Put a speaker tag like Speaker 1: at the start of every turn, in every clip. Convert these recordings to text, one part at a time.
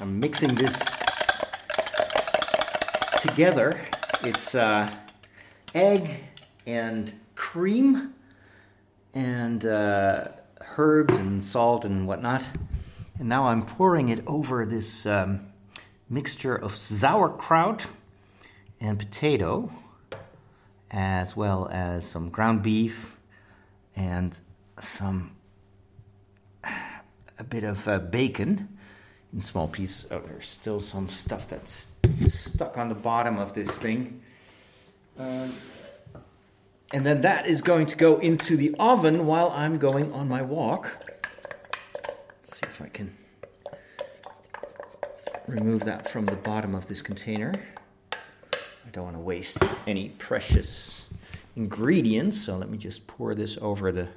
Speaker 1: I'm mixing this together. It's uh, egg and cream and uh, herbs and salt and whatnot. And now I'm pouring it over this um, mixture of sauerkraut and potato, as well as some ground beef and some a bit of uh, bacon in small pieces. Oh, there's still some stuff that's stuck on the bottom of this thing. Uh, and then that is going to go into the oven while I'm going on my walk. Let's see if I can remove that from the bottom of this container. I don't want to waste any precious ingredients, so let me just pour this over the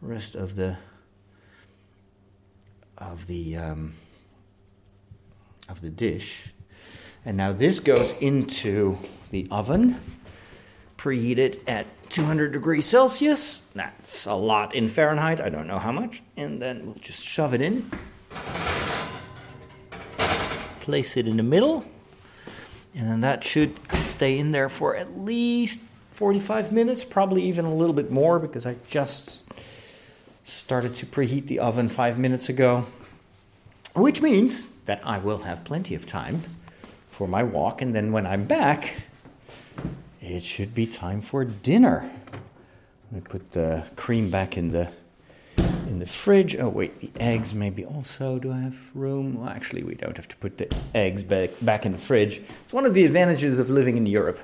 Speaker 1: rest of the of the um, of the dish. And now this goes into the oven, preheat it at 200 degrees Celsius. That's a lot in Fahrenheit. I don't know how much. And then we'll just shove it in. Place it in the middle. And then that should stay in there for at least 45 minutes, probably even a little bit more because I just started to preheat the oven five minutes ago. Which means that I will have plenty of time for my walk, and then when I'm back, it should be time for dinner. Let me put the cream back in the in the fridge. Oh wait, the eggs maybe also. Do I have room? Well, actually, we don't have to put the eggs back back in the fridge. It's one of the advantages of living in Europe.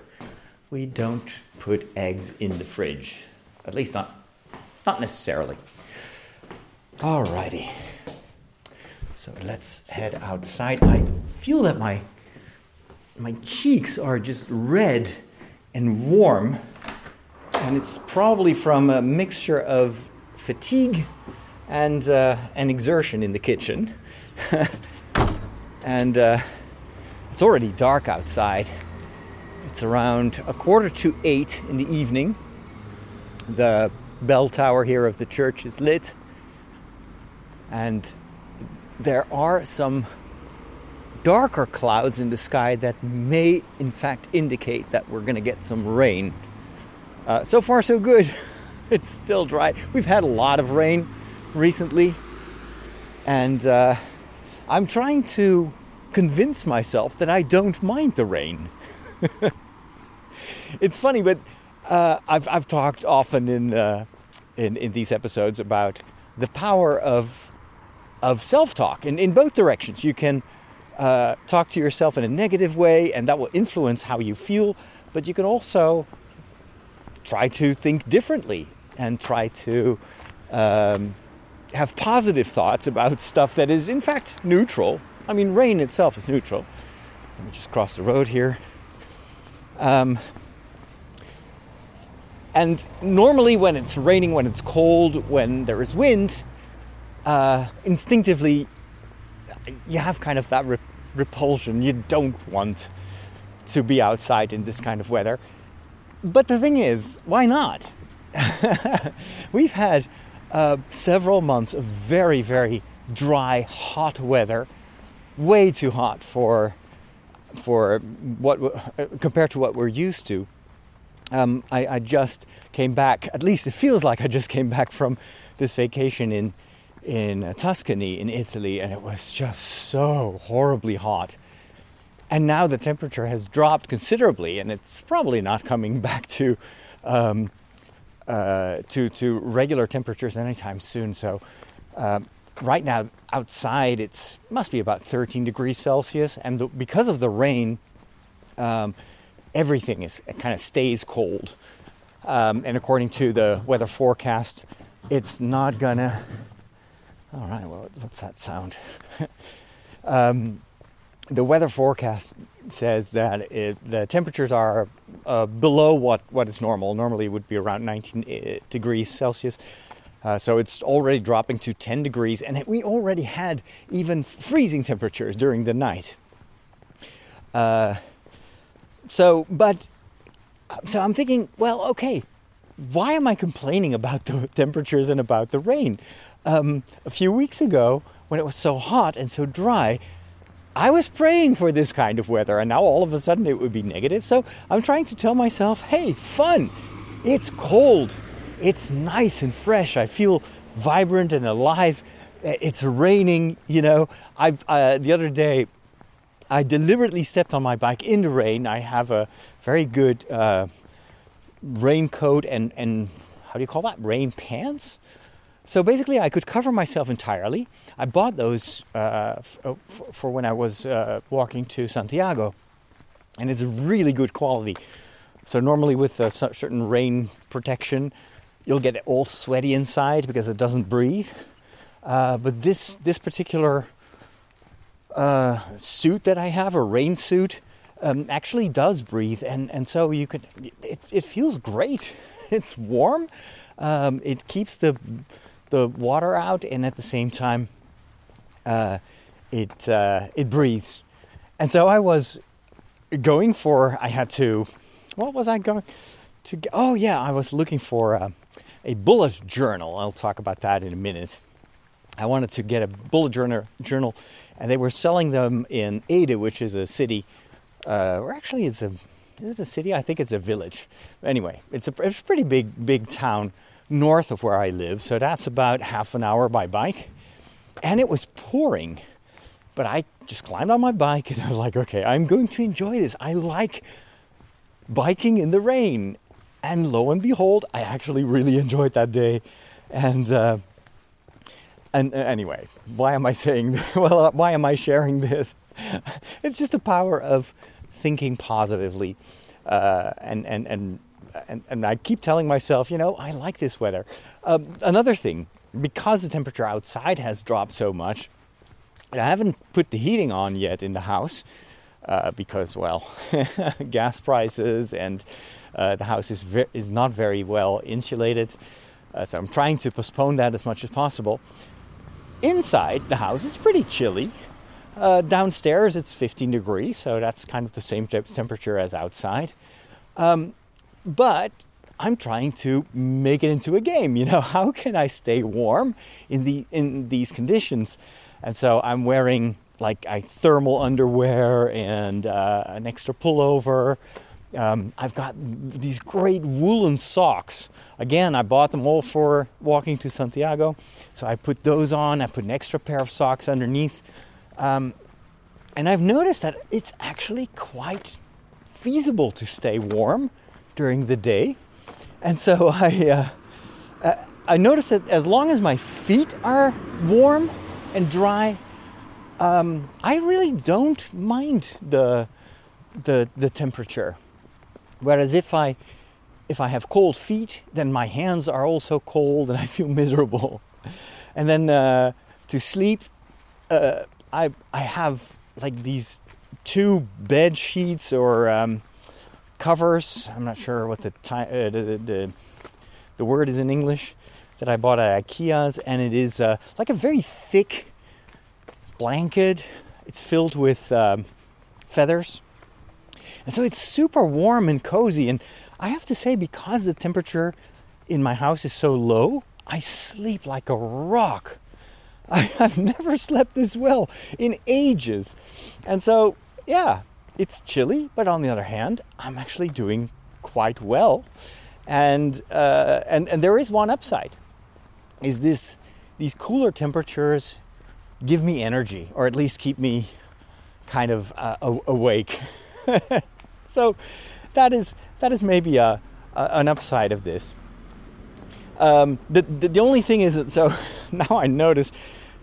Speaker 1: We don't put eggs in the fridge, at least not not necessarily. Alrighty. So let's head outside. I feel that my my cheeks are just red and warm, and it's probably from a mixture of fatigue and uh, and exertion in the kitchen. and uh, it's already dark outside. It's around a quarter to eight in the evening. The bell tower here of the church is lit, and there are some darker clouds in the sky that may, in fact, indicate that we're going to get some rain. Uh, so far, so good. it's still dry. We've had a lot of rain recently, and uh, I'm trying to convince myself that I don't mind the rain. it's funny, but uh, I've, I've talked often in, uh, in, in these episodes about the power of of self talk in, in both directions. You can uh, talk to yourself in a negative way, and that will influence how you feel, but you can also try to think differently and try to um, have positive thoughts about stuff that is, in fact, neutral. I mean, rain itself is neutral. Let me just cross the road here. Um, and normally, when it's raining, when it's cold, when there is wind, uh, instinctively you have kind of that re- repulsion. You don't want to be outside in this kind of weather. But the thing is, why not? We've had uh, several months of very, very dry, hot weather, way too hot for for what uh, compared to what we're used to. Um, I, I, just came back. At least it feels like I just came back from this vacation in in Tuscany in Italy, and it was just so horribly hot. And now the temperature has dropped considerably, and it's probably not coming back to um, uh, to to regular temperatures anytime soon. So uh, right now outside it must be about 13 degrees Celsius, and because of the rain, um, everything is kind of stays cold. Um, and according to the weather forecast, it's not gonna all right, well, what's that sound? um, the weather forecast says that it, the temperatures are uh, below what, what is normal. Normally, it would be around 19 uh, degrees Celsius. Uh, so it's already dropping to 10 degrees, and we already had even freezing temperatures during the night. Uh, so, but, so I'm thinking, well, okay, why am I complaining about the temperatures and about the rain? Um, a few weeks ago when it was so hot and so dry, I was praying for this kind of weather, and now all of a sudden it would be negative. So I'm trying to tell myself, hey, fun. It's cold. It's nice and fresh. I feel vibrant and alive. It's raining, you know. I uh, the other day I deliberately stepped on my bike in the rain. I have a very good uh, raincoat and, and how do you call that? Rain pants. So basically, I could cover myself entirely. I bought those uh, f- uh, for when I was uh, walking to Santiago, and it's really good quality. So normally with a certain rain protection, you'll get all sweaty inside because it doesn't breathe. Uh, but this this particular uh, suit that I have, a rain suit, um, actually does breathe, and, and so you could. It, it feels great. It's warm. Um, it keeps the the water out, and at the same time, uh, it uh, it breathes. And so I was going for. I had to. What was I going to? Get? Oh yeah, I was looking for uh, a bullet journal. I'll talk about that in a minute. I wanted to get a bullet journal, journal and they were selling them in Ede, which is a city, uh, or actually it's a is it a city? I think it's a village. Anyway, it's a it's a pretty big big town north of where I live, so that's about half an hour by bike, and it was pouring. But I just climbed on my bike and I was like, okay, I'm going to enjoy this. I like biking in the rain. And lo and behold, I actually really enjoyed that day. And uh, and uh, anyway, why am I saying? Well, uh, why am I sharing this? it's just the power of thinking positively, uh, and and and. And, and I keep telling myself, you know, I like this weather. Um, another thing, because the temperature outside has dropped so much, I haven't put the heating on yet in the house uh, because, well, gas prices and uh, the house is ve- is not very well insulated. Uh, so I'm trying to postpone that as much as possible. Inside the house is pretty chilly. Uh, downstairs it's 15 degrees, so that's kind of the same temperature as outside. Um, but I'm trying to make it into a game. You know, how can I stay warm in the in these conditions? And so I'm wearing like a thermal underwear and uh, an extra pullover. Um, I've got these great woolen socks. Again, I bought them all for walking to Santiago. So I put those on. I put an extra pair of socks underneath. Um, and I've noticed that it's actually quite feasible to stay warm during the day. And so I, uh, I noticed that as long as my feet are warm and dry, um, I really don't mind the, the, the temperature. Whereas if I if I have cold feet, then my hands are also cold and I feel miserable. And then uh, to sleep, uh, I I have like these two bed sheets or um, covers. I'm not sure what the, time, uh, the, the the word is in English that I bought at IKEA's, and it is uh, like a very thick blanket. It's filled with um, feathers and so it's super warm and cozy. And I have to say, because the temperature in my house is so low, I sleep like a rock. I have never slept this well in ages. And so, yeah, it's chilly, but on the other hand, I'm actually doing quite well. And, uh, and, and there is one upside is this these cooler temperatures give me energy or at least keep me kind of uh, awake so that is that is maybe a, a an upside of this. Um, the, the, the only thing is that so now I notice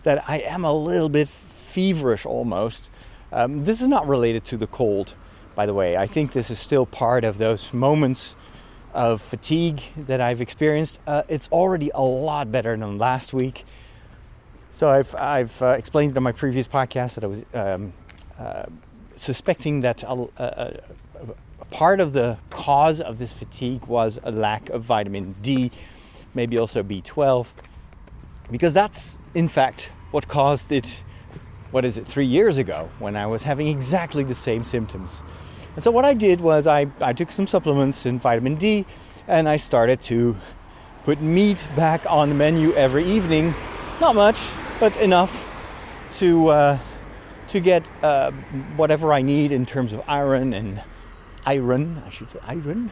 Speaker 1: that I am a little bit feverish almost. Um, this is not related to the cold, by the way. I think this is still part of those moments of fatigue that I've experienced. Uh, it's already a lot better than last week. So I've I've uh, explained in my previous podcast that I was um, uh, suspecting that a, a, part of the cause of this fatigue was a lack of vitamin D, maybe also B12, because that's in fact what caused it. What is it, three years ago when I was having exactly the same symptoms. And so, what I did was I, I took some supplements and vitamin D and I started to put meat back on the menu every evening. Not much, but enough to, uh, to get uh, whatever I need in terms of iron and iron, I should say iron,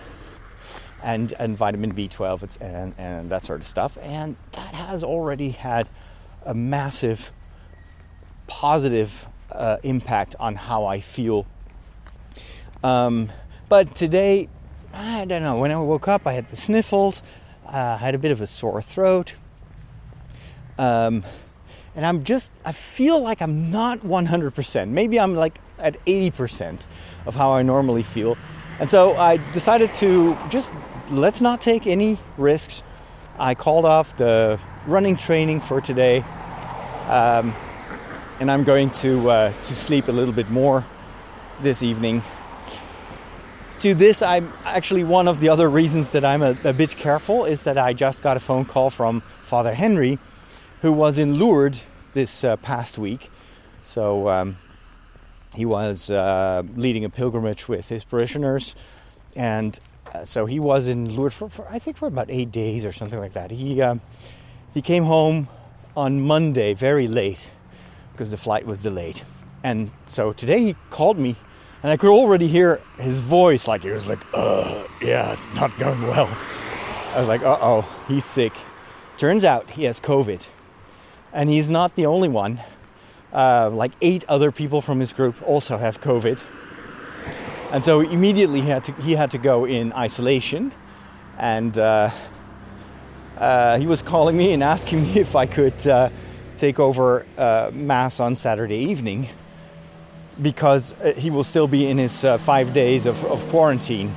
Speaker 1: and and vitamin B12 and and that sort of stuff. And that has already had a massive positive uh, impact on how I feel. Um, but today, I don't know. When I woke up, I had the sniffles. I uh, had a bit of a sore throat. Um, and I'm just, I feel like I'm not 100%. Maybe I'm like at 80% of how I normally feel. And so I decided to just let's not take any risks. I called off the running training for today. Um, and I'm going to uh, to sleep a little bit more this evening. To this, I'm actually one of the other reasons that I'm a, a bit careful is that I just got a phone call from Father Henry, who was in Lourdes this uh, past week. So um, he was uh, leading a pilgrimage with his parishioners, and uh, so he was in Lourdes for, for, I think for about eight days or something like that. He um, he came home on Monday very late because the flight was delayed, and so today he called me. And I could already hear his voice, like he was like, "Uh, yeah, it's not going well." I was like, "Uh oh, he's sick." Turns out he has COVID, and he's not the only one. Uh, like eight other people from his group also have COVID, and so immediately he had to he had to go in isolation, and uh, uh, he was calling me and asking me if I could uh, take over uh, mass on Saturday evening because uh, he will still be in his five days of, of, quarantine,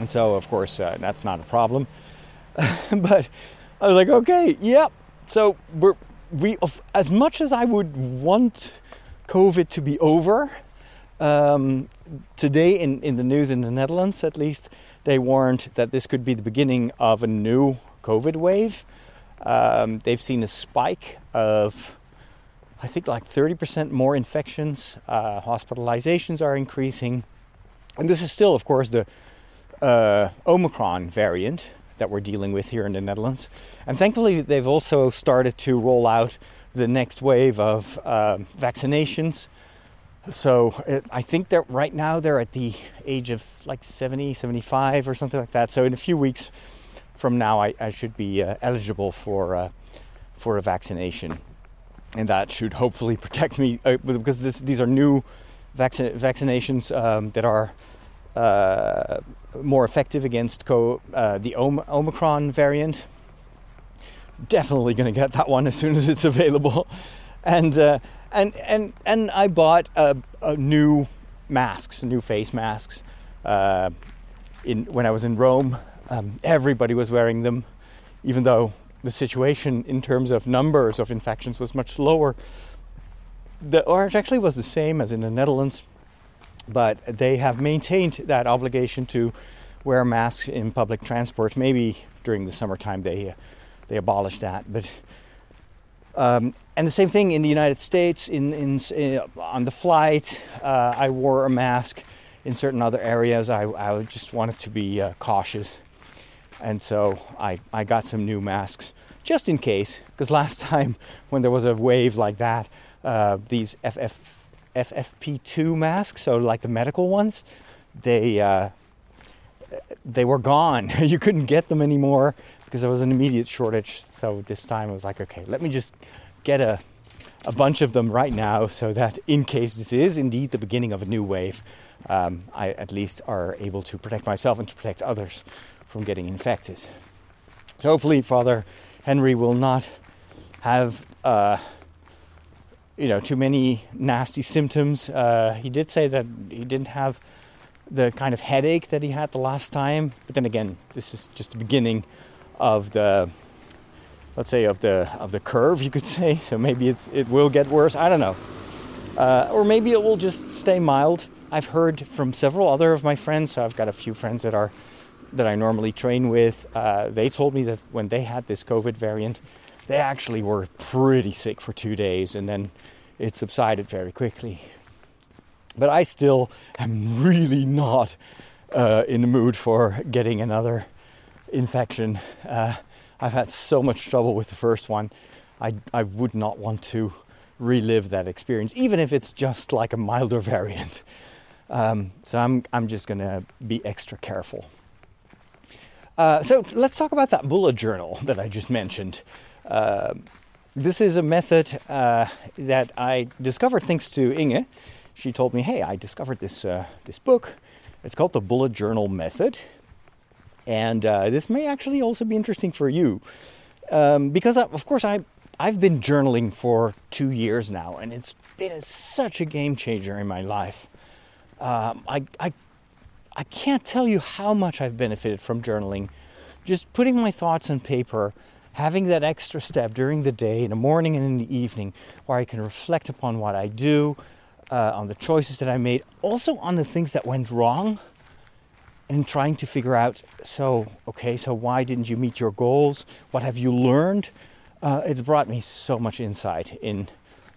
Speaker 1: and so of course that's not a problem. but I was like, okay, yeah, so we're we as much as I would want COVID to be over. Um, today in, in the news in the Netherlands, at least, they warned that this could be the beginning of a new COVID wave. Um, they've seen a spike of, I think, like 30% more infections. Uh, hospitalizations are increasing. And this is still, of course, the uh, Omicron variant that we're dealing with here in the Netherlands. And thankfully, they've also started to roll out the next wave of uh, vaccinations. So it, I think that right now they're at the age of like 70, 75 or something like that. So in a few weeks from now, I, I should be uh, eligible for uh, for a vaccination, and that should hopefully protect me uh, because this, these are new vaccinations um, that are uh, more effective against co- uh, the Om- Omicron variant. Definitely going to get that one as soon as it's available, and uh, and and and I bought a, a new masks, new face masks. In when I was in Rome, um, everybody was wearing them, even though the situation in terms of numbers of infections was much lower. The orange actually was the same as in the Netherlands but they have maintained that obligation to wear masks in public transport. Maybe during the summertime they they abolished that, but um, and the same thing in the United States. In, in, in on the flight, uh, I wore a mask. In certain other areas, I, I just wanted to be uh, cautious, and so I I got some new masks just in case. Because last time when there was a wave like that, uh, these FF FFP2 masks, so like the medical ones, they uh, they were gone. you couldn't get them anymore because there was an immediate shortage. So this time I was like, okay, let me just get a a bunch of them right now, so that in case this is indeed the beginning of a new wave, um, I at least are able to protect myself and to protect others from getting infected. So hopefully, Father Henry will not have. Uh, you know, too many nasty symptoms. Uh, he did say that he didn't have the kind of headache that he had the last time. But then again, this is just the beginning of the, let's say, of the of the curve, you could say. So maybe it's it will get worse. I don't know, uh, or maybe it will just stay mild. I've heard from several other of my friends. So I've got a few friends that are that I normally train with. Uh, they told me that when they had this COVID variant, they actually were pretty sick for two days and then it subsided very quickly. But I still am really not uh, in the mood for getting another infection. Uh, I've had so much trouble with the first one. I, I would not want to relive that experience, even if it's just like a milder variant. Um, so I'm I'm just gonna be extra careful. Uh, so let's talk about that bullet journal that I just mentioned. Uh, this is a method uh, that I discovered thanks to Inge. She told me, "Hey, I discovered this uh, this book. It's called the Bullet Journal Method, and uh, this may actually also be interesting for you um, because, I, of course, I I've been journaling for two years now, and it's been a, such a game changer in my life. Um, I, I I can't tell you how much I've benefited from journaling. Just putting my thoughts on paper, having that extra step during the day, in the morning and in the evening, where I can reflect upon what I do, uh, on the choices that I made, also on the things that went wrong, and trying to figure out so, okay, so why didn't you meet your goals? What have you learned? Uh, it's brought me so much insight in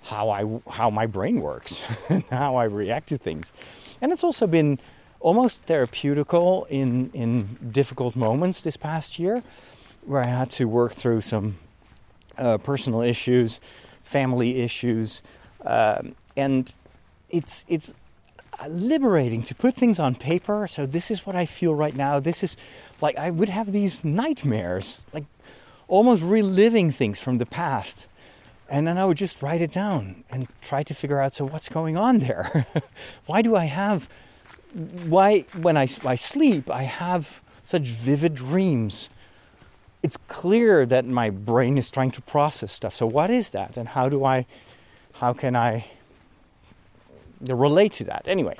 Speaker 1: how I how my brain works and how I react to things, and it's also been almost therapeutical in in difficult moments this past year, where I had to work through some uh, personal issues, family issues, um, and it's it's liberating to put things on paper. So this is what I feel right now. This is like I would have these nightmares, like almost reliving things from the past. And then I would just write it down and try to figure out so what's going on there? Why do I have why when I, I sleep I have such vivid dreams. It's clear that my brain is trying to process stuff. So what is that and how do I how can I relate to that? Anyway,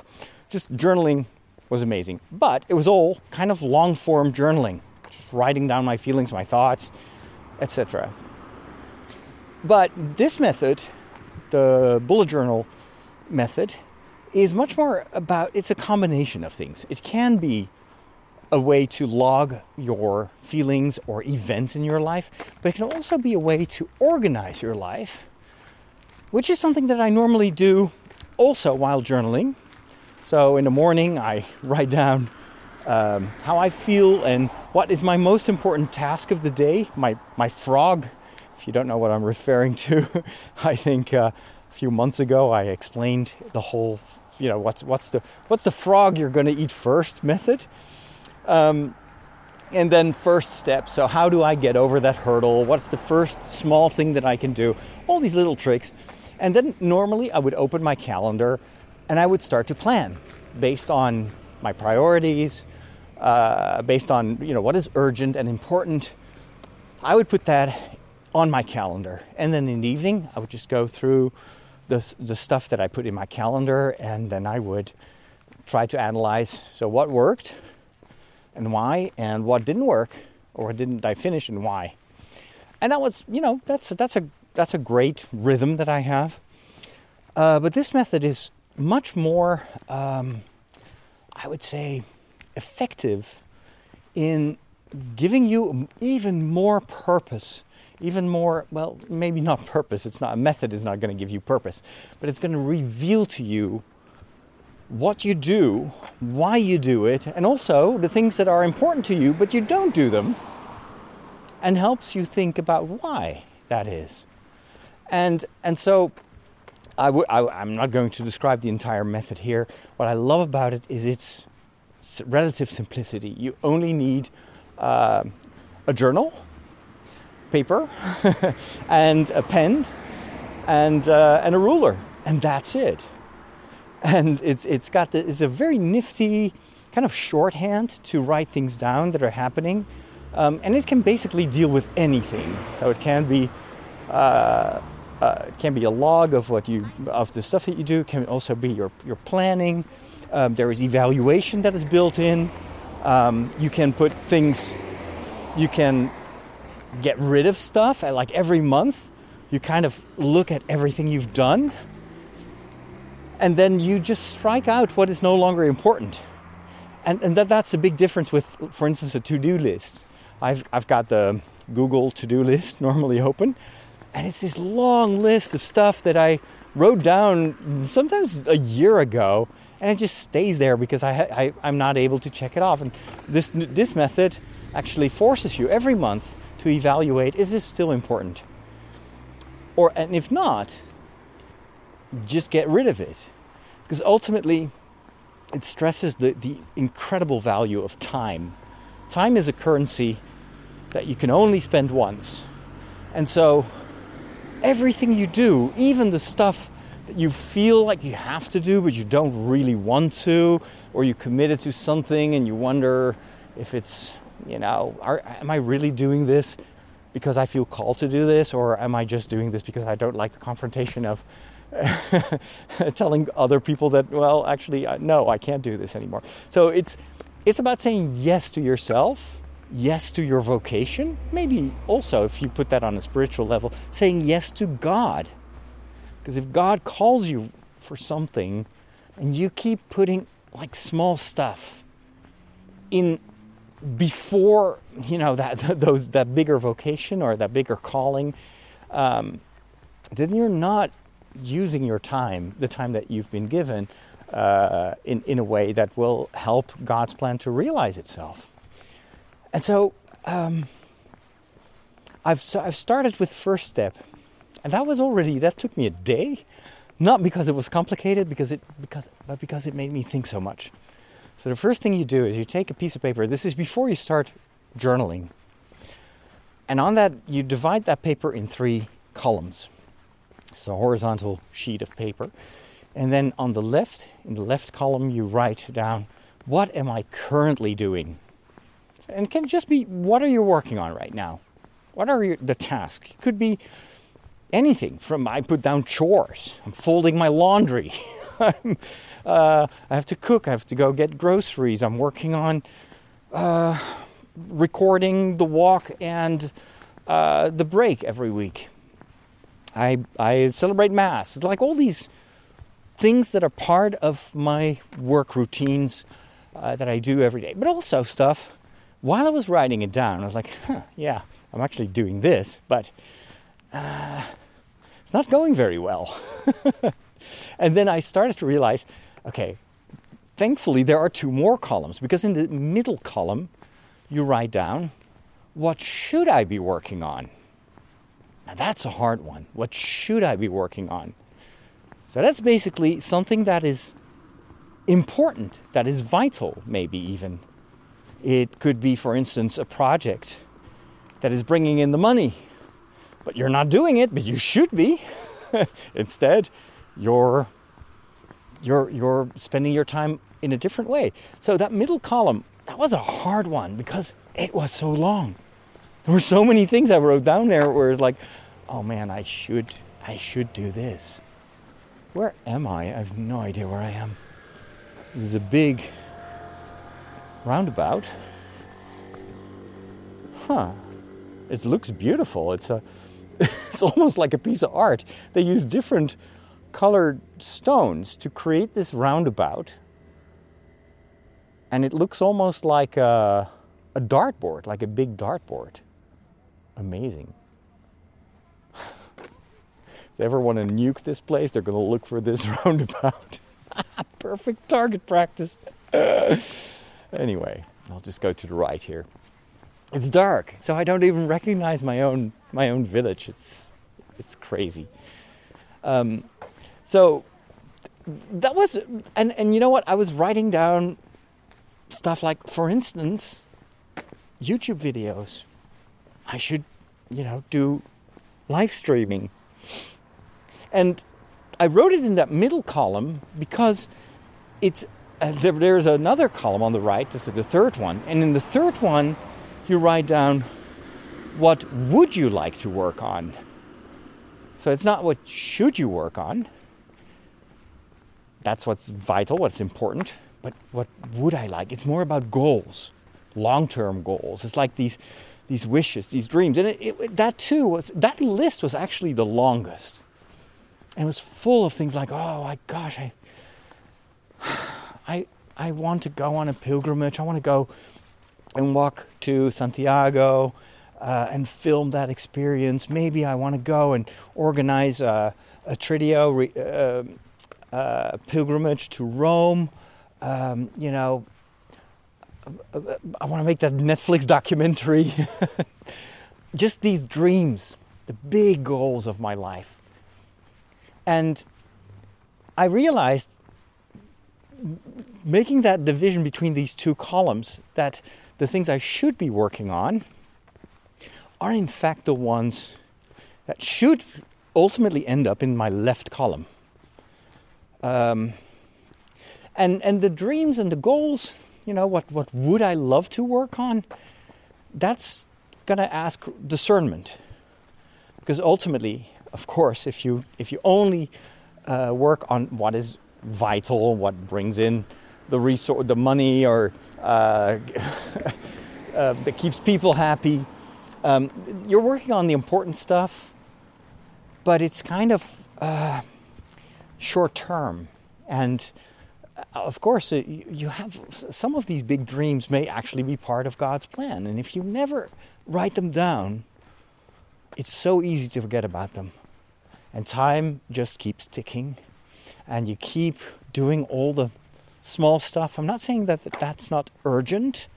Speaker 1: just journaling was amazing. But it was all kind of long form journaling, just writing down my feelings, my thoughts, etc. But this method, the bullet journal method, is much more about it's a combination of things. It can be a way to log your feelings or events in your life, but it can also be a way to organize your life, which is something that I normally do also while journaling. So in the morning, I write down um, how I feel and what is my most important task of the day. My my frog. If you don't know what I'm referring to, I think uh, a few months ago I explained the whole you know what's what's the what's the frog you're going to eat first method? Um, and then first step. So how do i get over that hurdle? What's the first small thing that i can do? All these little tricks. And then normally i would open my calendar and i would start to plan based on my priorities uh, based on you know what is urgent and important. I would put that on my calendar. And then in the evening i would just go through the, the stuff that I put in my calendar, and then I would try to analyze so what worked and why, and what didn't work or didn't I finish and why. And that was, you know, that's that's a that's a great rhythm that I have. Uh, but this method is much more, um, I would say, effective in giving you even more purpose even more, well, maybe not purpose. It's not a method is not going to give you purpose, but it's going to reveal to you what you do, why you do it, and also the things that are important to you, but you don't do them, and helps you think about why that is. And and so I w- I, am not going to describe the entire method here. What I love about it is its relative simplicity. You only need uh, a journal paper and a pen and uh, and a ruler, and that's it. And it's it's got the, it's a very nifty kind of shorthand to write things down that are happening, um, and it can basically deal with anything. So it can be. Uh, uh, can be a log of what you of the stuff that you do. It can also be your your planning. Um, there is evaluation that is built in. Um, you can put things. You can get rid of stuff. Like every month, you kind of look at everything you've done, and then you just strike out what is no longer important. And, and that, that's a big difference with, for instance, a to do list. I've, I've got the Google to do list normally open, and it's this long list of stuff that I wrote down sometimes a year ago, and it just stays there because I, I, I'm not able to check it off. And this, this method actually forces you every month to evaluate is this still important? Or, and if not, just get rid of it. Because ultimately, it stresses the, the incredible value of time. Time is a currency that you can only spend once. And so, everything you do, even the stuff that you feel like you have to do, but you don't really want to, or you committed to something and you wonder if it's, you know, are, am I really doing this because I feel called to do this, or am I just doing this because I don't like the confrontation of telling other people that, well, actually, no, I can't do this anymore. So it's it's about saying yes to yourself, yes to your vocation. Maybe also, if you put that on a spiritual level, saying yes to God. Because if God calls you for something, and you keep putting like small stuff in before you know that those that bigger vocation or that bigger calling, um, then you're not using your time, the time that you've been given, uh, in in a way that will help God's plan to realize itself. And so, um, I've so I've started with first step, and that was already that took me a day, not because it was complicated, because it because but because it made me think so much. So the first thing you do is you take a piece of paper. This is before you start journaling. And on that, you divide that paper in three columns. It's a horizontal sheet of paper. And then on the left, in the left column, you write down, what am I currently doing? And can just be, what are you working on right now? What are your, the tasks? It could be anything from, I put down chores. I'm folding my laundry. uh, I have to cook. I have to go get groceries. I'm working on uh, recording the walk and uh, the break every week. I I celebrate mass. It's like all these things that are part of my work routines uh, that I do every day, but also stuff. While I was writing it down, I was like, huh, yeah, I'm actually doing this, but uh, it's not going very well. and then I started to realize okay, thankfully there are two more columns because in the middle column you write down what should I be working on? Now that's a hard one. What should I be working on? So that's basically something that is important, that is vital, maybe even. It could be, for instance, a project that is bringing in the money, but you're not doing it, but you should be. Instead, you're you're you're spending your time in a different way. So that middle column, that was a hard one because it was so long. There were so many things I wrote down there where it's like, oh man, I should I should do this. Where am I? I have no idea where I am. This is a big roundabout. Huh. It looks beautiful. It's a it's almost like a piece of art. They use different colored stones to create this roundabout. And it looks almost like a, a dartboard, like a big dartboard. Amazing. if they ever want to nuke this place, they're going to look for this roundabout. Perfect target practice. anyway, I'll just go to the right here. It's dark, so I don't even recognize my own my own village. It's it's crazy. Um, so that was, and, and you know what? I was writing down stuff like, for instance, YouTube videos. I should, you know, do live streaming. And I wrote it in that middle column because it's uh, there, there's another column on the right. This is the third one, and in the third one, you write down what would you like to work on. So it's not what should you work on that's what's vital, what's important. But what would I like? It's more about goals, long-term goals. It's like these these wishes, these dreams, and it, it, that too was that list was actually the longest, and it was full of things like, oh my gosh, I I I want to go on a pilgrimage. I want to go and walk to Santiago. Uh, and film that experience. Maybe I want to go and organize a, a Trideo re, uh, uh, pilgrimage to Rome. Um, you know, I want to make that Netflix documentary. Just these dreams, the big goals of my life. And I realized making that division between these two columns that the things I should be working on are in fact the ones that should ultimately end up in my left column. Um, and and the dreams and the goals, you know, what what would I love to work on? That's gonna ask discernment, because ultimately, of course, if you if you only uh, work on what is vital, what brings in the resource, the money, or uh, uh, that keeps people happy, um, you're working on the important stuff, but it's kind of uh, short term. And uh, of course, uh, you have some of these big dreams may actually be part of God's plan. And if you never write them down, it's so easy to forget about them. And time just keeps ticking. And you keep doing all the small stuff. I'm not saying that that's not urgent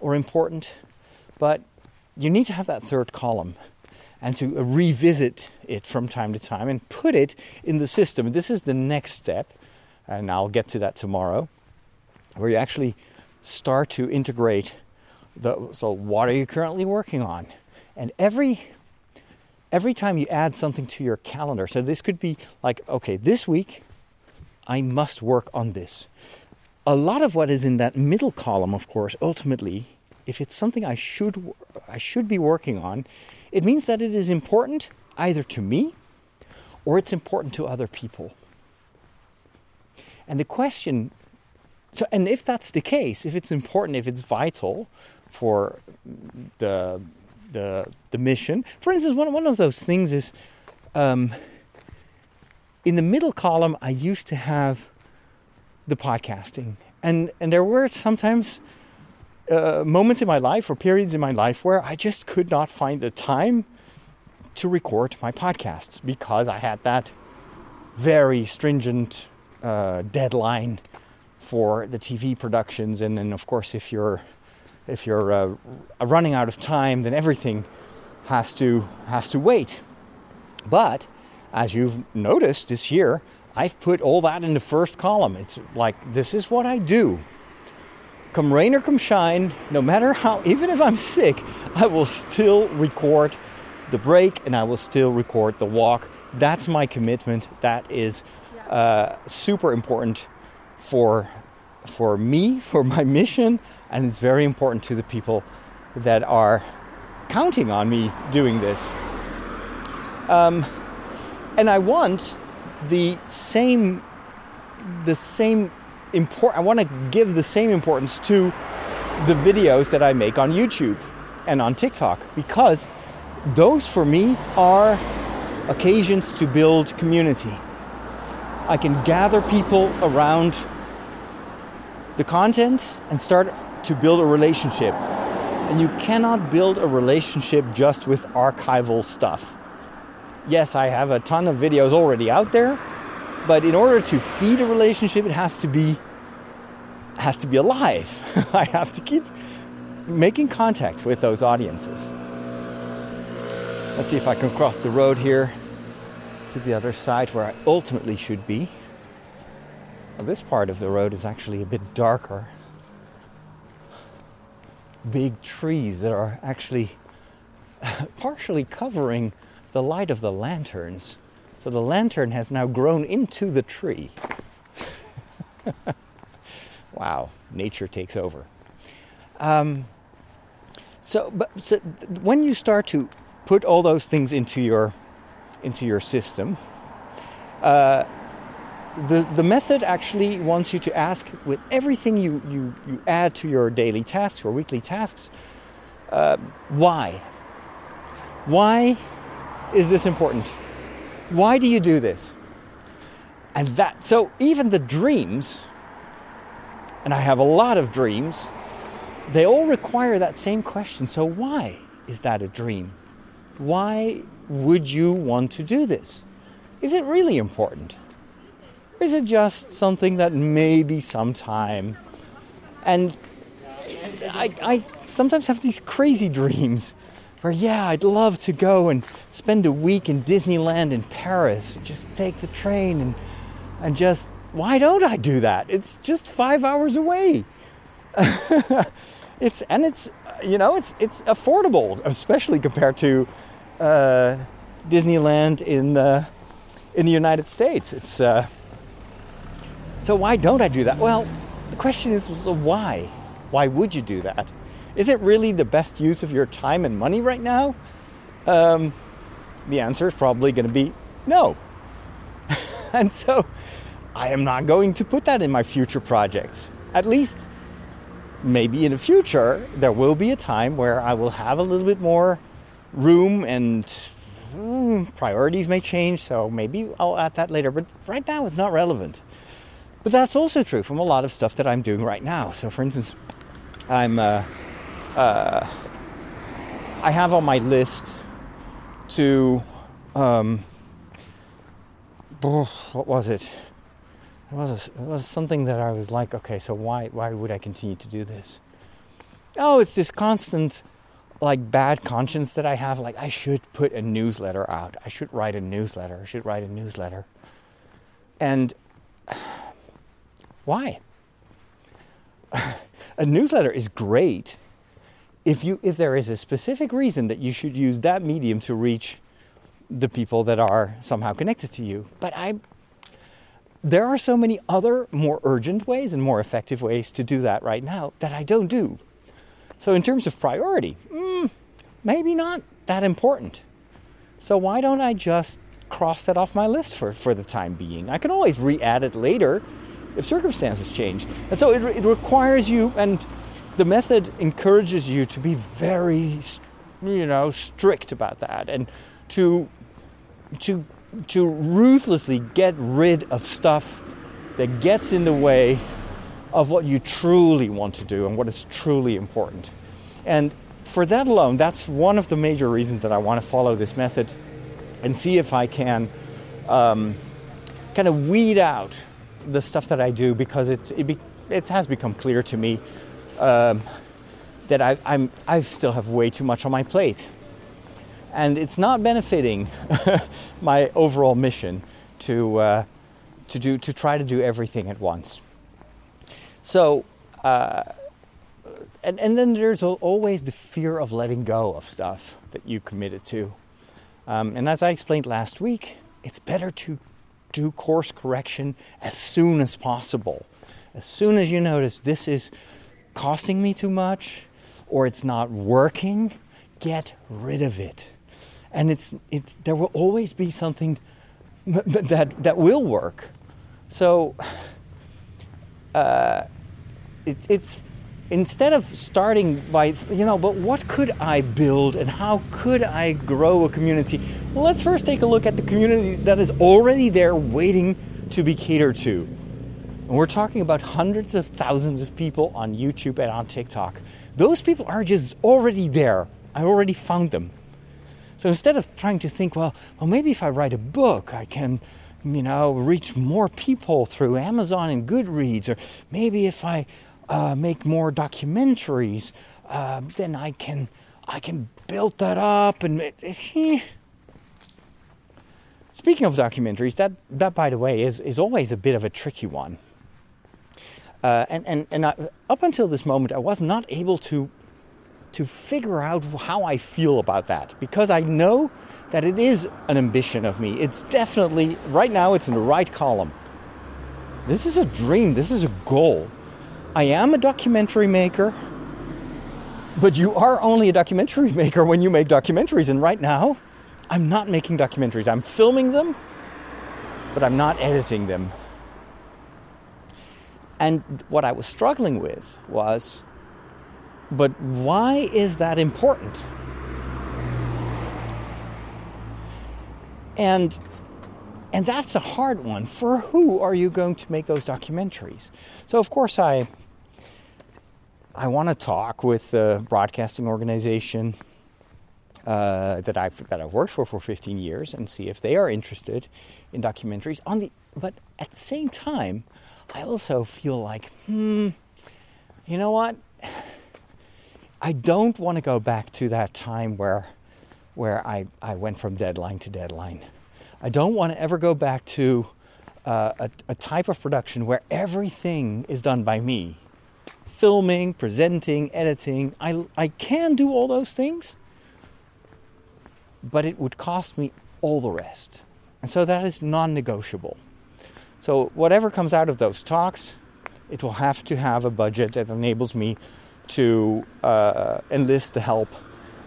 Speaker 1: or important, but you need to have that third column and to revisit it from time to time and put it in the system. This is the next step, and I'll get to that tomorrow, where you actually start to integrate the so what are you currently working on? And every every time you add something to your calendar, so this could be like, okay, this week I must work on this. A lot of what is in that middle column, of course, ultimately if it's something I should I should be working on, it means that it is important either to me or it's important to other people. And the question so and if that's the case, if it's important, if it's vital for the the the mission, for instance, one one of those things is um, in the middle column. I used to have the podcasting, and and there were sometimes uh, moments in my life or periods in my life where I just could not find the time to record my podcasts because I had that very stringent uh, deadline for the TV productions, and then of course if you're if you're uh, running out of time, then everything has to has to wait. But as you've noticed this year, I've put all that in the first column. It's like this is what I do come rain or come shine, no matter how, even if I'm sick, I will still record the break and I will still record the walk. That's my commitment. That is uh, super important for for me, for my mission, and it's very important to the people that are counting on me doing this. Um, and I want the same the same important. I want to give the same importance to the videos that I make on YouTube and on TikTok because those for me are occasions to build community. I can gather people around the content and start to build a relationship. And you cannot build a relationship just with archival stuff. Yes, I have a ton of videos already out there, but in order to feed a relationship, it has to be has to be alive. I have to keep making contact with those audiences. Let's see if I can cross the road here to the other side where I ultimately should be. Well, this part of the road is actually a bit darker. Big trees that are actually partially covering the light of the lanterns. So the lantern has now grown into the tree. wow, nature takes over. Um, so, but so when you start to put all those things into your into your system, uh, the the method actually wants you to ask with everything you you, you add to your daily tasks or weekly tasks, uh, why? Why is this important? Why do you do this? And that, so even the dreams, and I have a lot of dreams, they all require that same question. So, why is that a dream? Why would you want to do this? Is it really important? Or is it just something that maybe sometime? And I, I sometimes have these crazy dreams where, yeah, I'd love to go and spend a week in Disneyland in Paris, just take the train and and just why don't I do that? It's just five hours away. it's and it's you know it's it's affordable, especially compared to uh, Disneyland in the in the United States. It's uh, so why don't I do that? Well, the question is, so why? Why would you do that? Is it really the best use of your time and money right now? Um, the answer is probably going to be no. and so I am not going to put that in my future projects. At least, maybe in the future, there will be a time where I will have a little bit more room and mm, priorities may change, so maybe I'll add that later. But right now, it's not relevant. But that's also true from a lot of stuff that I'm doing right now. So, for instance, I'm uh, uh, I have on my list to um, oh, what was it? It was a, it was something that I was like, okay, so why why would I continue to do this? Oh, it's this constant like bad conscience that I have. Like I should put a newsletter out. I should write a newsletter. I should write a newsletter. And why? a newsletter is great if you if there is a specific reason that you should use that medium to reach the people that are somehow connected to you. But I there are so many other more urgent ways and more effective ways to do that right now that I don't do. So in terms of priority, mm, maybe not that important. So why don't I just cross that off my list for, for the time being? I can always re-add it later if circumstances change. And so it, it requires you, and the method encourages you to be very, you know, strict about that, and to to to ruthlessly get rid of stuff that gets in the way of what you truly want to do and what is truly important. And for that alone, that's one of the major reasons that I want to follow this method and see if I can um, kind of weed out the stuff that I do because it it, be, it has become clear to me um, that I, I'm I still have way too much on my plate, and it's not benefiting my overall mission to uh, to do to try to do everything at once. So. Uh, and, and then there's always the fear of letting go of stuff that you committed to. Um, and as I explained last week, it's better to do course correction as soon as possible. As soon as you notice this is costing me too much or it's not working, get rid of it. And it's, it's, there will always be something that, that will work. So uh, it's, it's, instead of starting by, you know, but what could I build and how could I grow a community? Well, let's first take a look at the community that is already there waiting to be catered to. And we're talking about hundreds of thousands of people on YouTube and on TikTok. Those people are just already there. I already found them. So instead of trying to think, well, well, maybe if I write a book, I can, you know, reach more people through Amazon and Goodreads, or maybe if I uh, make more documentaries, uh, then I can I can build that up. And it, it, speaking of documentaries, that that by the way is is always a bit of a tricky one. Uh, and and and I, up until this moment, I was not able to to figure out how I feel about that because I know that it is an ambition of me. It's definitely right now. It's in the right column. This is a dream. This is a goal. I am a documentary maker, but you are only a documentary maker when you make documentaries. And right now, I'm not making documentaries. I'm filming them, but I'm not editing them. And what I was struggling with was, but why is that important? And and that's a hard one. For who are you going to make those documentaries? So of course I I want to talk with the broadcasting organization uh, that I've that I've worked for for 15 years and see if they are interested in documentaries. On the but at the same time, I also feel like, hmm, you know what? I don't want to go back to that time where where I, I went from deadline to deadline. I don't want to ever go back to uh, a, a type of production where everything is done by me filming, presenting, editing. I, I can do all those things, but it would cost me all the rest. And so that is non negotiable. So, whatever comes out of those talks, it will have to have a budget that enables me to uh, enlist the help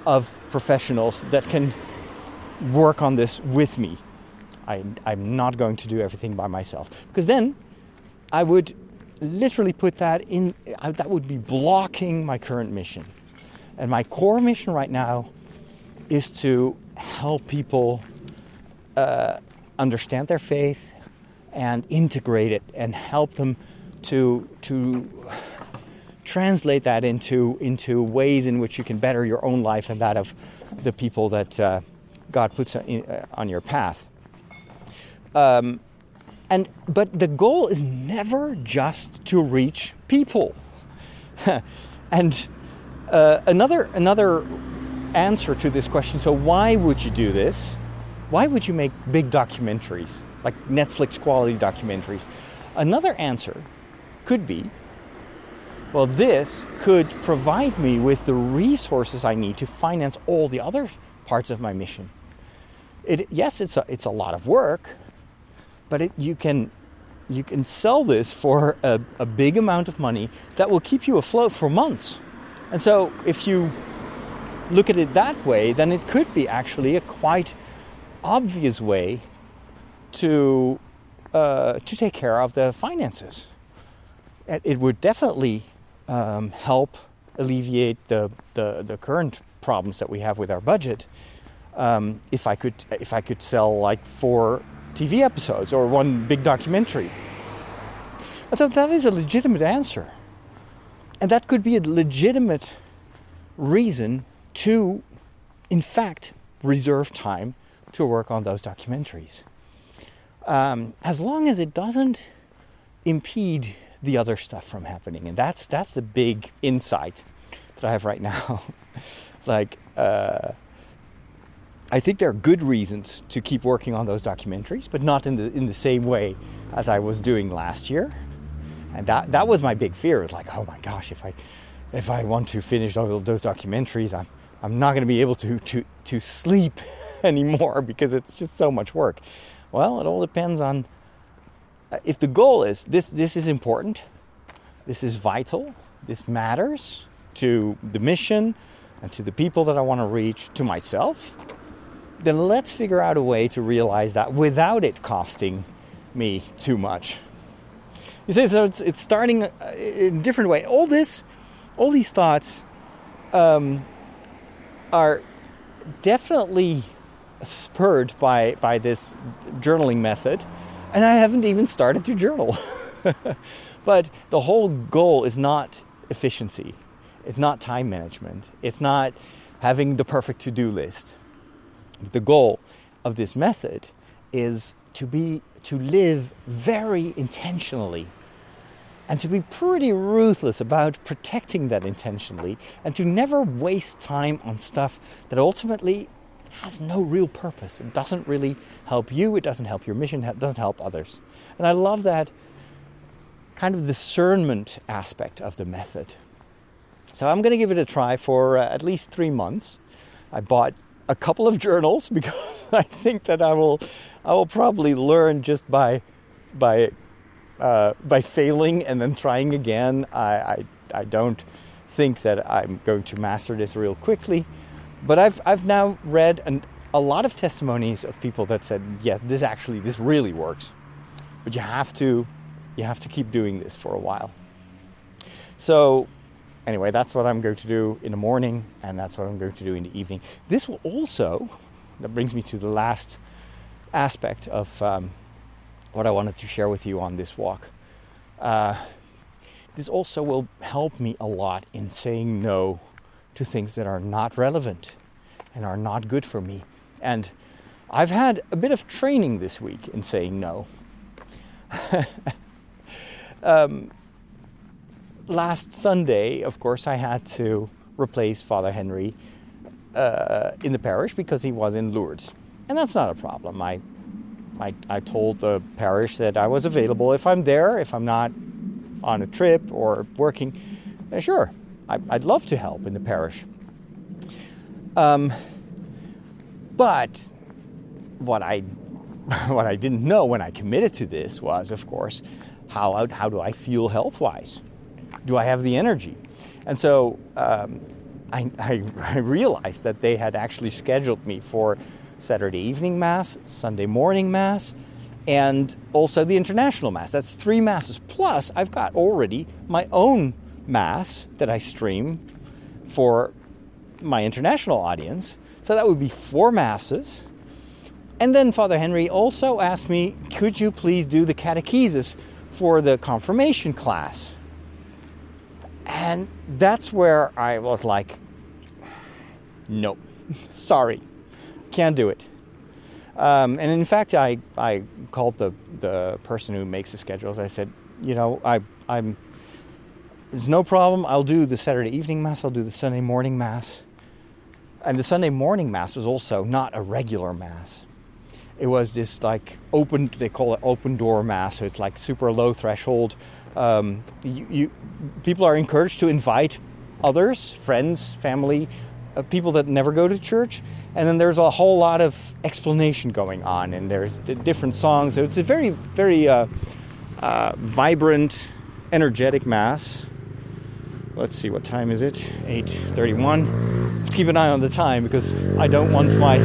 Speaker 1: of professionals that can work on this with me. I, I'm not going to do everything by myself because then I would literally put that in, uh, that would be blocking my current mission. And my core mission right now is to help people uh, understand their faith and integrate it and help them to to translate that into into ways in which you can better your own life and that of the people that uh, God puts uh, on your path. Um, and but the goal is never just to reach people. and uh, another another answer to this question. So why would you do this? Why would you make big documentaries like Netflix quality documentaries? Another answer could be well, this could provide me with the resources I need to finance all the other parts of my mission. It, yes, it's a, it's a lot of work, but it, you can you can sell this for a, a big amount of money that will keep you afloat for months. And so, if you look at it that way, then it could be actually a quite obvious way to uh, to take care of the finances. It would definitely um, help alleviate the, the, the current problems that we have with our budget. Um, if I could if I could sell like four TV episodes or one big documentary. And so that is a legitimate answer. And that could be a legitimate reason to, in fact, reserve time to work on those documentaries. Um, as long as it doesn't impede the other stuff from happening. And that's that's the big insight that I have right now. like uh, I think there are good reasons to keep working on those documentaries, but not in the in the same way as I was doing last year. And that that was my big fear. was like, oh my gosh, if I if I want to finish all those documentaries, I'm I'm not going to be able to to to sleep anymore because it's just so much work. Well, it all depends on uh, if the goal is this this is important, this is vital, this matters to the mission and to the people that I want to reach, to myself, then let's figure out a way to realize that without it costing me too much. You see, so it's, it's starting uh, in a different way. All this, all these thoughts um, are definitely spurred by, by this journaling method and I haven't even started to journal. but the whole goal is not efficiency, it's not time management, it's not having the perfect to do list. The goal of this method is to be to live very intentionally and to be pretty ruthless about protecting that intentionally and to never waste time on stuff that ultimately has no real purpose. It doesn't really help you, it doesn't help your mission, it doesn't help others. And I love that kind of discernment aspect of the method. So I'm going to give it a try for uh, at least three months. I bought a couple of journals because I think that I will, I will probably learn just by, by, uh, by failing and then trying again. I, I, I don't think that I'm going to master this real quickly. But I've I've now read an, a lot of testimonies of people that said, yes, this actually this really works. But you have to you have to keep doing this for a while. So anyway, that's what I'm going to do in the morning, and that's what I'm going to do in the evening. This will also that brings me to the last aspect of um, what I wanted to share with you on this walk. Uh, this also will help me a lot in saying no to things that are not relevant and are not good for me. And I've had a bit of training this week in saying no. um, last Sunday, of course, I had to replace Father Henry uh, in the parish because he was in Lourdes. And that's not a problem. I I, I told the parish that I was available if I'm there, if I'm not on a trip or working. Uh, sure, I, would love to help in the parish. Um, but what I what I didn't know when I committed to this was, of course, how how do I feel health wise? Do I have the energy? And so um, I, I, I realized that they had actually scheduled me for Saturday evening Mass, Sunday morning Mass, and also the International Mass. That's three Masses. Plus, I've got already my own Mass that I stream for my international audience. So that would be four Masses. And then Father Henry also asked me, could you please do the catechesis for the confirmation class? And that's where I was like, nope, sorry, can't do it. Um, and in fact, I, I called the, the person who makes the schedules. I said, you know, I, I'm, there's no problem. I'll do the Saturday evening Mass, I'll do the Sunday morning Mass. And the Sunday morning Mass was also not a regular Mass. It was this like open, they call it open door Mass, so it's like super low threshold. Um, you, you, people are encouraged to invite others, friends, family, uh, people that never go to church, and then there's a whole lot of explanation going on, and there's different songs. So it's a very, very uh, uh, vibrant, energetic mass. Let's see, what time is it? 8:31. Keep an eye on the time because I don't want my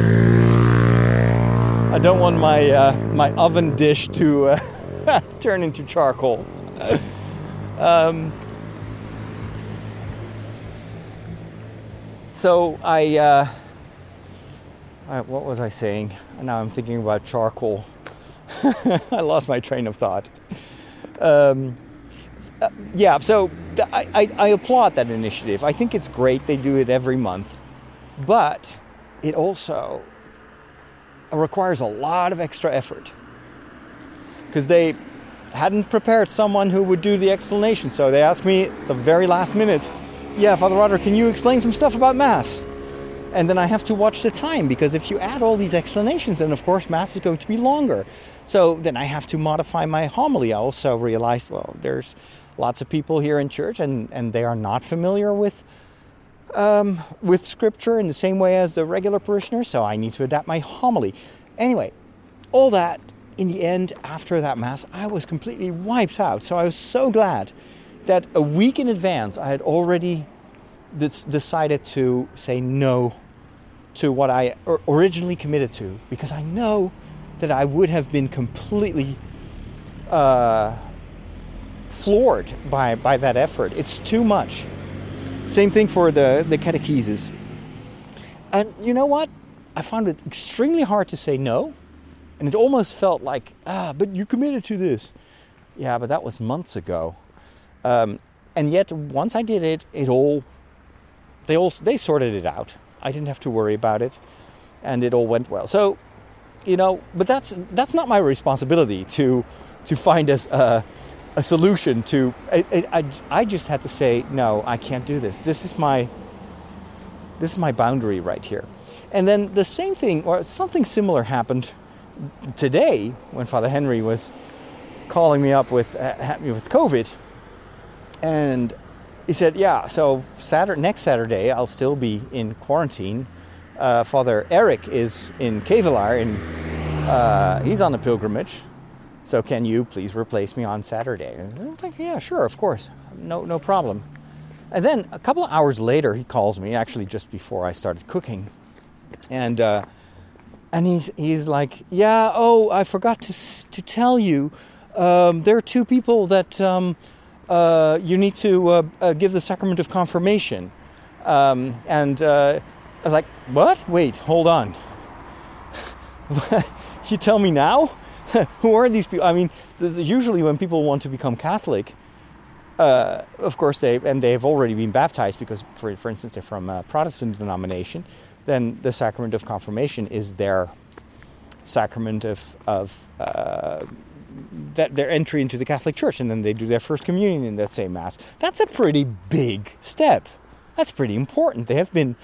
Speaker 1: I don't want my uh, my oven dish to uh, turn into charcoal. um, so I, uh, what was I saying? Now I'm thinking about charcoal. I lost my train of thought. Um, uh, yeah, so I, I, I applaud that initiative. I think it's great. They do it every month, but it also requires a lot of extra effort because they hadn't prepared someone who would do the explanation. So they asked me the very last minute yeah, Father Roger, can you explain some stuff about Mass? And then I have to watch the time because if you add all these explanations, then of course Mass is going to be longer. So then I have to modify my homily. I also realized, well, there's lots of people here in church and, and they are not familiar with um, with Scripture in the same way as the regular parishioners, so I need to adapt my homily. Anyway, all that in the end, after that Mass, I was completely wiped out. So I was so glad that a week in advance I had already decided to say no to what I originally committed to because I know that I would have been completely uh, floored by, by that effort. It's too much. Same thing for the, the catechesis. And you know what? I found it extremely hard to say no. And it almost felt like, ah, but you committed to this. Yeah, but that was months ago. Um, and yet, once I did it, it all they all they sorted it out. I didn't have to worry about it, and it all went well. So, you know, but that's that's not my responsibility to to find us a, a solution to. I, I, I just had to say no. I can't do this. This is my this is my boundary right here. And then the same thing or something similar happened today when Father Henry was calling me up with uh, with COVID and he said, "Yeah, so Saturday, next Saturday, I'll still be in quarantine. Uh, Father Eric is in Kevelaar, and uh, he's on a pilgrimage. So can you please replace me on Saturday?" I'm like, "Yeah, sure, of course, no, no problem." And then a couple of hours later, he calls me, actually just before I started cooking, and uh, and he's he's like, "Yeah, oh, I forgot to to tell you, um, there are two people that." Um, uh, you need to uh, uh, give the sacrament of confirmation. Um, and uh, I was like, what? Wait, hold on. you tell me now? Who are these people? I mean, usually when people want to become Catholic, uh, of course they and they have already been baptized because, for for instance, they're from a Protestant denomination. Then the sacrament of confirmation is their sacrament of of uh, that their entry into the Catholic Church, and then they do their first communion in that same mass. That's a pretty big step. That's pretty important. They have been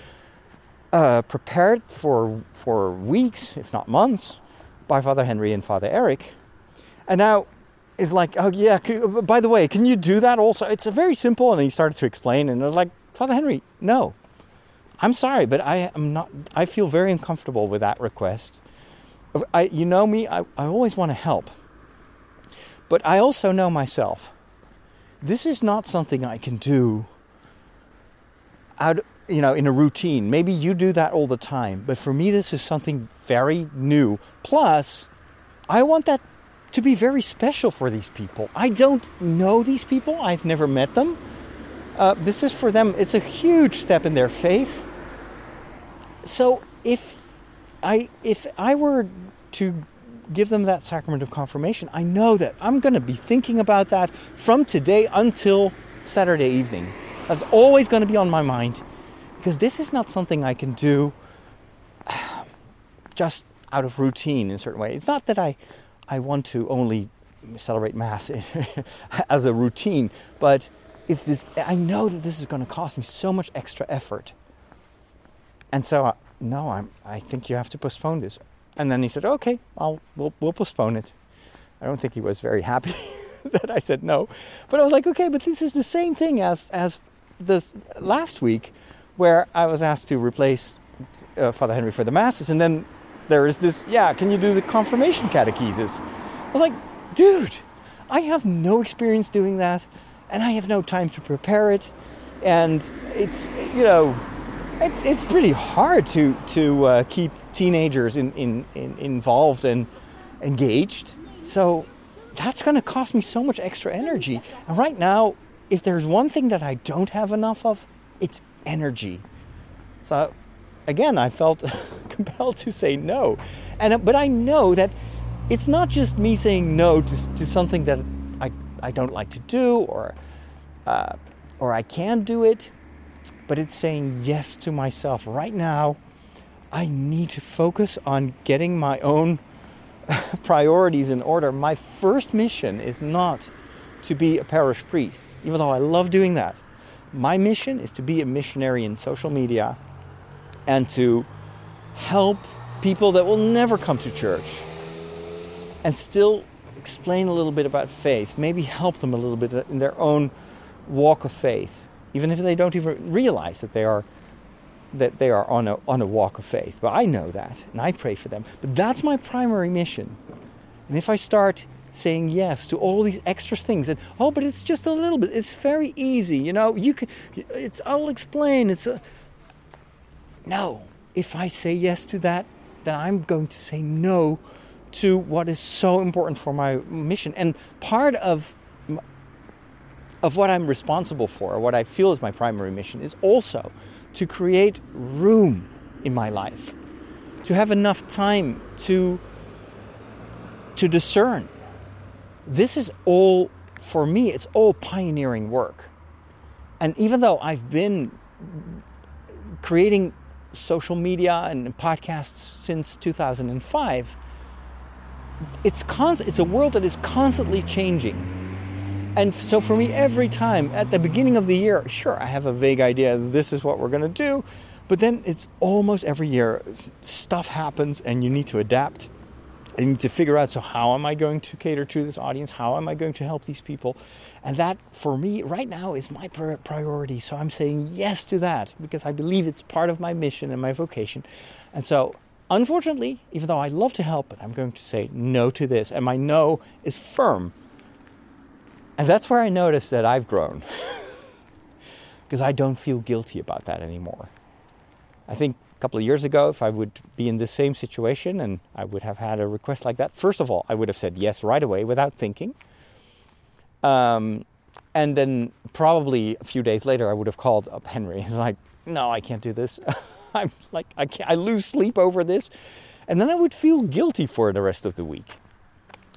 Speaker 1: uh, prepared for for weeks, if not months, by Father Henry and Father Eric. And now is like, oh yeah, by the way, can you do that also? It's a very simple. And he started to explain, and I was like, Father Henry, no, I'm sorry, but I am not. I feel very uncomfortable with that request. I, you know me, I, I always want to help, but I also know myself. This is not something I can do out, you know, in a routine. Maybe you do that all the time, but for me, this is something very new. Plus, I want that to be very special for these people. I don't know these people. I've never met them. Uh, this is for them. It's a huge step in their faith so if I if I were to give them that sacrament of confirmation, I know that I'm going to be thinking about that from today until Saturday evening. That's always going to be on my mind because this is not something I can do just out of routine in a certain way. It's not that I I want to only celebrate mass as a routine, but it's this I know that this is going to cost me so much extra effort and so, uh, no, I'm, I think you have to postpone this. And then he said, okay, I'll, we'll, we'll postpone it. I don't think he was very happy that I said no. But I was like, okay, but this is the same thing as, as this last week where I was asked to replace uh, Father Henry for the Masses. And then there is this, yeah, can you do the confirmation catechesis? I was like, dude, I have no experience doing that. And I have no time to prepare it. And it's, you know, it's it's pretty hard to to uh, keep teenagers in, in, in, involved and engaged. So that's going to cost me so much extra energy. And right now, if there's one thing that I don't have enough of, it's energy. So again, I felt compelled to say no. And but I know that it's not just me saying no to, to something that I, I don't like to do or uh, or I can do it but it's saying yes to myself. Right now, I need to focus on getting my own priorities in order. My first mission is not to be a parish priest, even though I love doing that. My mission is to be a missionary in social media and to help people that will never come to church and still explain a little bit about faith, maybe help them a little bit in their own walk of faith even if they don't even realize that they are that they are on a on a walk of faith. But I know that, and I pray for them. But that's my primary mission. And if I start saying yes to all these extra things, and oh, but it's just a little bit. It's very easy, you know. You can. It's. I'll explain. It's a. No. If I say yes to that, then I'm going to say no to what is so important for my mission. And part of of what I'm responsible for, or what I feel is my primary mission, is also to create room in my life, to have enough time to, to discern. This is all, for me, it's all pioneering work. And even though I've been creating social media and podcasts since 2005, it's, it's a world that is constantly changing and so for me, every time at the beginning of the year, sure, I have a vague idea this is what we're going to do. But then it's almost every year, stuff happens and you need to adapt. You need to figure out so, how am I going to cater to this audience? How am I going to help these people? And that, for me, right now is my priority. So I'm saying yes to that because I believe it's part of my mission and my vocation. And so, unfortunately, even though I love to help, but I'm going to say no to this. And my no is firm and that's where I notice that I've grown. Because I don't feel guilty about that anymore. I think a couple of years ago, if I would be in the same situation and I would have had a request like that, first of all, I would have said yes right away without thinking. Um, and then probably a few days later, I would have called up Henry. He's like, no, I can't do this. I'm like, I, can't, I lose sleep over this. And then I would feel guilty for the rest of the week.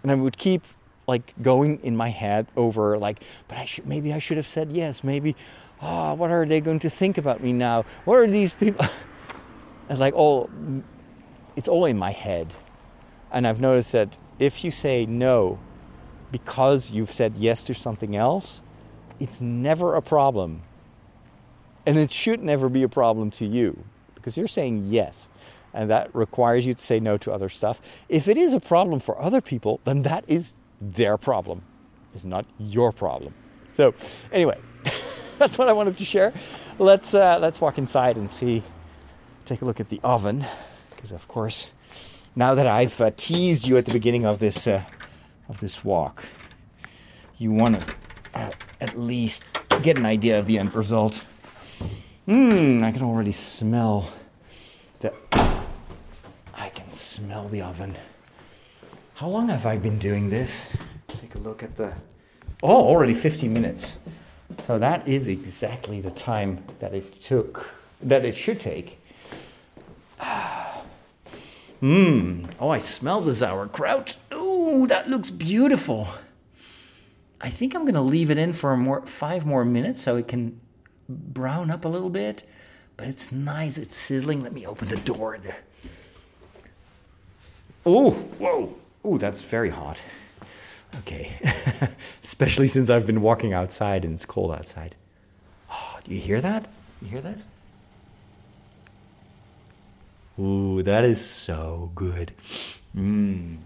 Speaker 1: And I would keep like going in my head over like, but I should maybe I should have said yes. Maybe, oh, what are they going to think about me now? What are these people? it's like all, it's all in my head, and I've noticed that if you say no because you've said yes to something else, it's never a problem, and it should never be a problem to you because you're saying yes. and that requires you to say no to other stuff. If it is a problem for other people, then that is their problem. It's not your problem. So, anyway, that's what I wanted to share. Let's uh, let's walk inside and see. Take a look at the oven, because of course, now that I've uh, teased you at the beginning of this uh, of this walk, you want to uh, at least get an idea of the end result. Mmm, I can already smell the. I can smell the oven. How long have I been doing this? Take a look at the. Oh, already 15 minutes. So that is exactly the time that it took, that it should take. Mmm. Oh, I smell the sauerkraut. Ooh, that looks beautiful. I think I'm to leave it in for more, five more minutes so it can brown up a little bit. But it's nice. It's sizzling. Let me open the door. Oh, whoa. Oh, that's very hot. Okay. Especially since I've been walking outside and it's cold outside. Oh, do you hear that? You hear that? Ooh, that is so good. Mmm.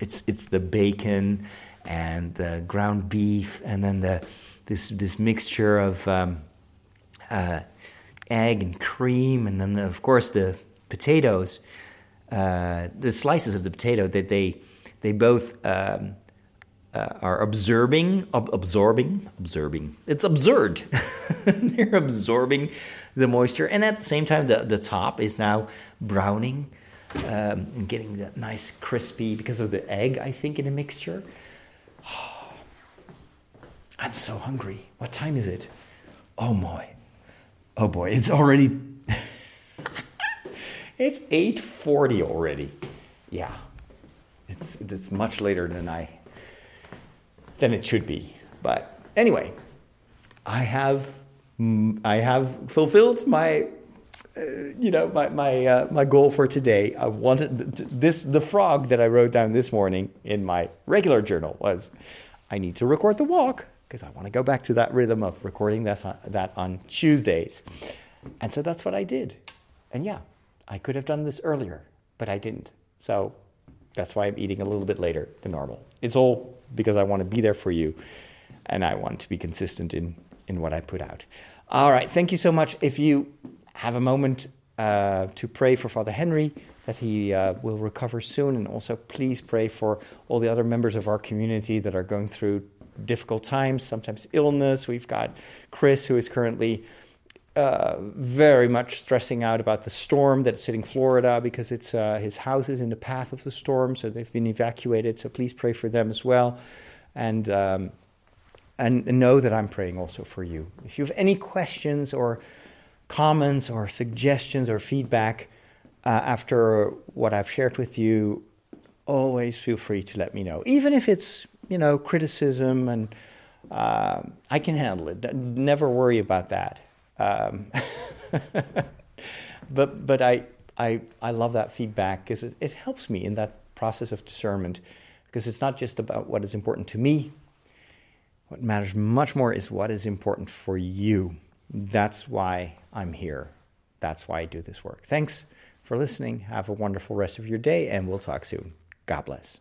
Speaker 1: It's it's the bacon and the ground beef, and then the this this mixture of um, uh, egg and cream, and then the, of course the potatoes, uh, the slices of the potato that they they both um, uh, are absorbing, ab- absorbing, absorbing. It's absurd. They're absorbing the moisture, and at the same time, the the top is now browning um, and getting that nice crispy because of the egg. I think in the mixture. I'm so hungry. What time is it? Oh boy. Oh boy, it's already It's 8:40 already. Yeah. It's it's much later than I than it should be. But anyway, I have I have fulfilled my uh, you know my my uh, my goal for today. I wanted this the frog that I wrote down this morning in my regular journal was I need to record the walk because I want to go back to that rhythm of recording that on Tuesdays. And so that's what I did. And yeah, I could have done this earlier, but I didn't. So that's why I'm eating a little bit later than normal. It's all because I want to be there for you and I want to be consistent in, in what I put out. All right, thank you so much. If you have a moment uh, to pray for Father Henry, that he uh, will recover soon, and also please pray for all the other members of our community that are going through difficult times, sometimes illness. We've got Chris, who is currently uh, very much stressing out about the storm that's hitting Florida because it's uh, his house is in the path of the storm, so they've been evacuated. So please pray for them as well, and um, and know that I'm praying also for you. If you have any questions or comments or suggestions or feedback uh, after what I've shared with you, always feel free to let me know, even if it's you know, criticism, and uh, I can handle it. Never worry about that. Um, but but I, I I love that feedback because it, it helps me in that process of discernment because it's not just about what is important to me. What matters much more is what is important for you. That's why I'm here. That's why I do this work. Thanks for listening. Have a wonderful rest of your day, and we'll talk soon. God bless.